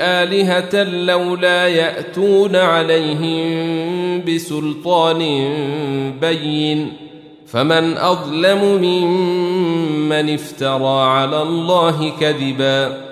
آلهة لولا يأتون عليهم بسلطان بين فمن أظلم ممن افترى على الله كذبا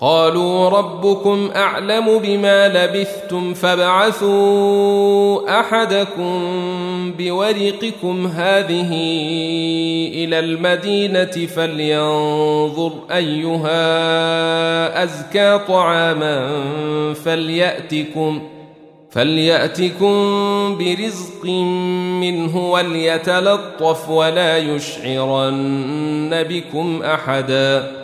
قالوا ربكم أعلم بما لبثتم فابعثوا أحدكم بورقكم هذه إلى المدينة فلينظر أيها أزكى طعاما فليأتكم فليأتكم برزق منه وليتلطف ولا يشعرن بكم أحدا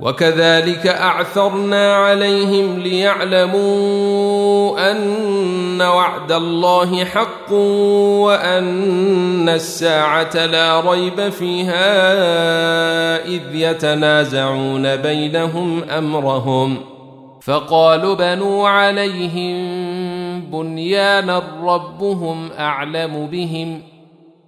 وكذلك أعثرنا عليهم ليعلموا أن وعد الله حق وأن الساعة لا ريب فيها إذ يتنازعون بينهم أمرهم. فقالوا بنوا عليهم بنيانا ربهم أعلم بهم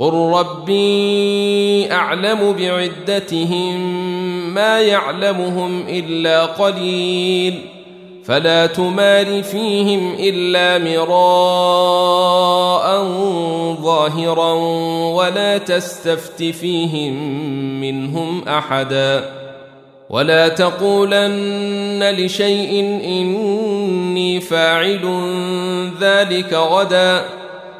قل ربي اعلم بعدتهم ما يعلمهم الا قليل فلا تمار فيهم الا مراء ظاهرا ولا تستفت فيهم منهم احدا ولا تقولن لشيء اني فاعل ذلك غدا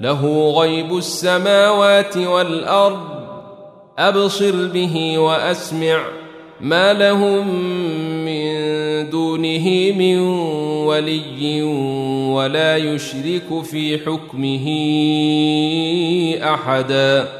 له غيب السماوات والأرض. أبصر به وأسمع ما لهم من دونه من ولي ولا يشرك في حكمه أحدا.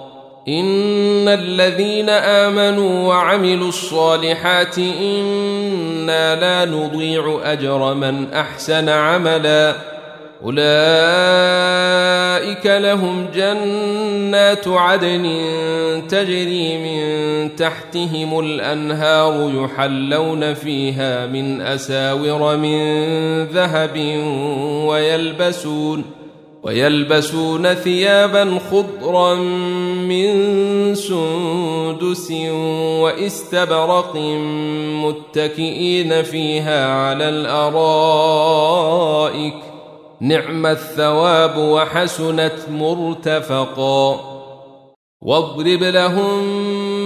ان الذين امنوا وعملوا الصالحات أنا لا نضيع اجر من احسن عملا اولئك لهم جنات عدن تجري من تحتهم الانهار يحلون فيها من اساور من ذهب ويلبسون ويلبسون ثيابا خضرا من سندس واستبرق متكئين فيها على الأرائك. نعم الثواب وحسنت مرتفقا. واضرب لهم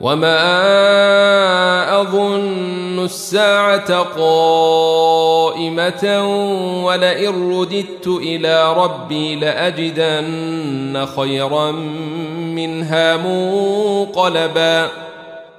وما اظن الساعة قائمه ولئن رددت إلى ربي لاجدن خيرا منها منقلبا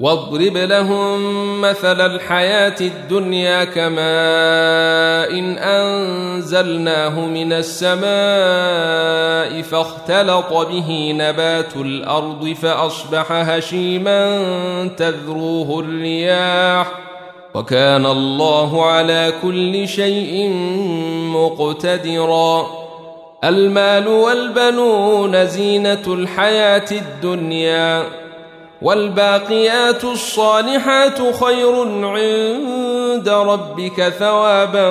واضرب لهم مثل الحياة الدنيا كماء إن أنزلناه من السماء فاختلط به نبات الأرض فأصبح هشيما تذروه الرياح وكان الله على كل شيء مقتدرا المال والبنون زينة الحياة الدنيا والباقيات الصالحات خير عند ربك ثوابا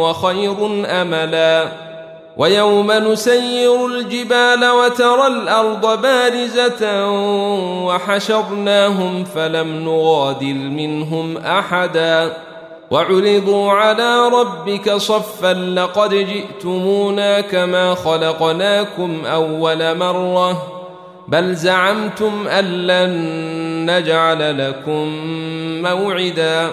وخير أملا. ويوم نسير الجبال وترى الأرض بارزة وحشرناهم فلم نغادر منهم أحدا. وعرضوا على ربك صفا لقد جئتمونا كما خلقناكم أول مرة. بل زعمتم أن لن نجعل لكم موعدا.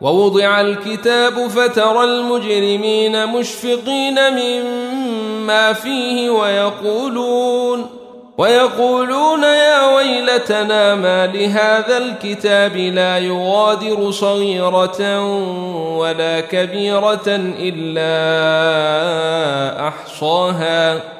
ووضع الكتاب فترى المجرمين مشفقين مما فيه ويقولون ويقولون يا ويلتنا ما لهذا الكتاب لا يغادر صغيرة ولا كبيرة إلا أحصاها.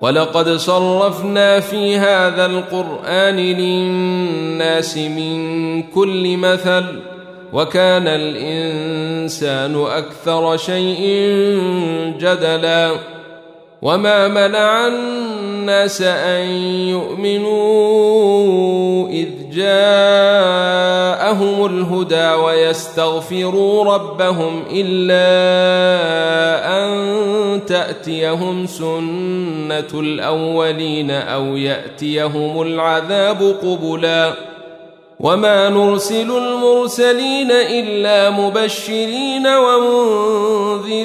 ولقد صرفنا في هذا القرآن للناس من كل مثل وكان الإنسان أكثر شيء جدلا وما منع الناس أن يؤمنوا إذ جاءهم الهدى ويستغفروا ربهم إلا أن تأتيهم سنة الأولين أو يأتيهم العذاب قبلا. وما نرسل المرسلين إلا مبشرين ومنذرين.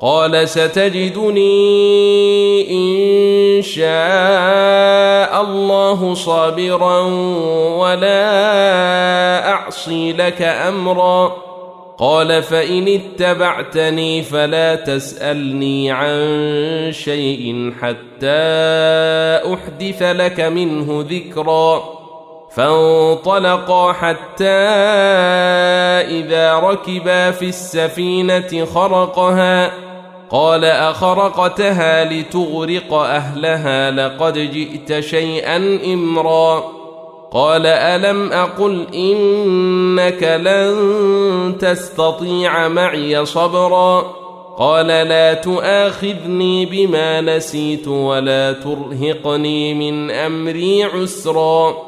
قال ستجدني إن شاء الله صابرا ولا أعصي لك أمرا. قال فإن اتبعتني فلا تسألني عن شيء حتى أحدث لك منه ذكرا. فانطلقا حتى إذا ركبا في السفينة خرقها. قال أخرقتها لتغرق أهلها لقد جئت شيئا إمرا. قال ألم أقل إنك لن تستطيع معي صبرا. قال لا تؤاخذني بما نسيت ولا ترهقني من أمري عسرا.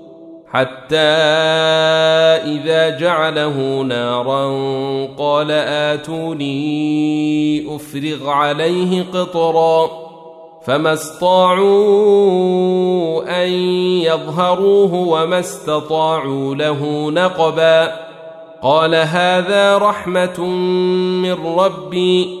حتى إذا جعله نارا قال آتوني أفرغ عليه قطرا فما استطاعوا أن يظهروه وما استطاعوا له نقبا قال هذا رحمة من ربي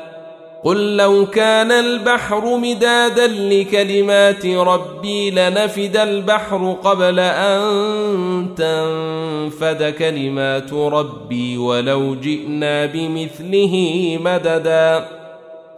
قل لو كان البحر مدادا لكلمات ربي لنفد البحر قبل أن تنفد كلمات ربي ولو جئنا بمثله مددا.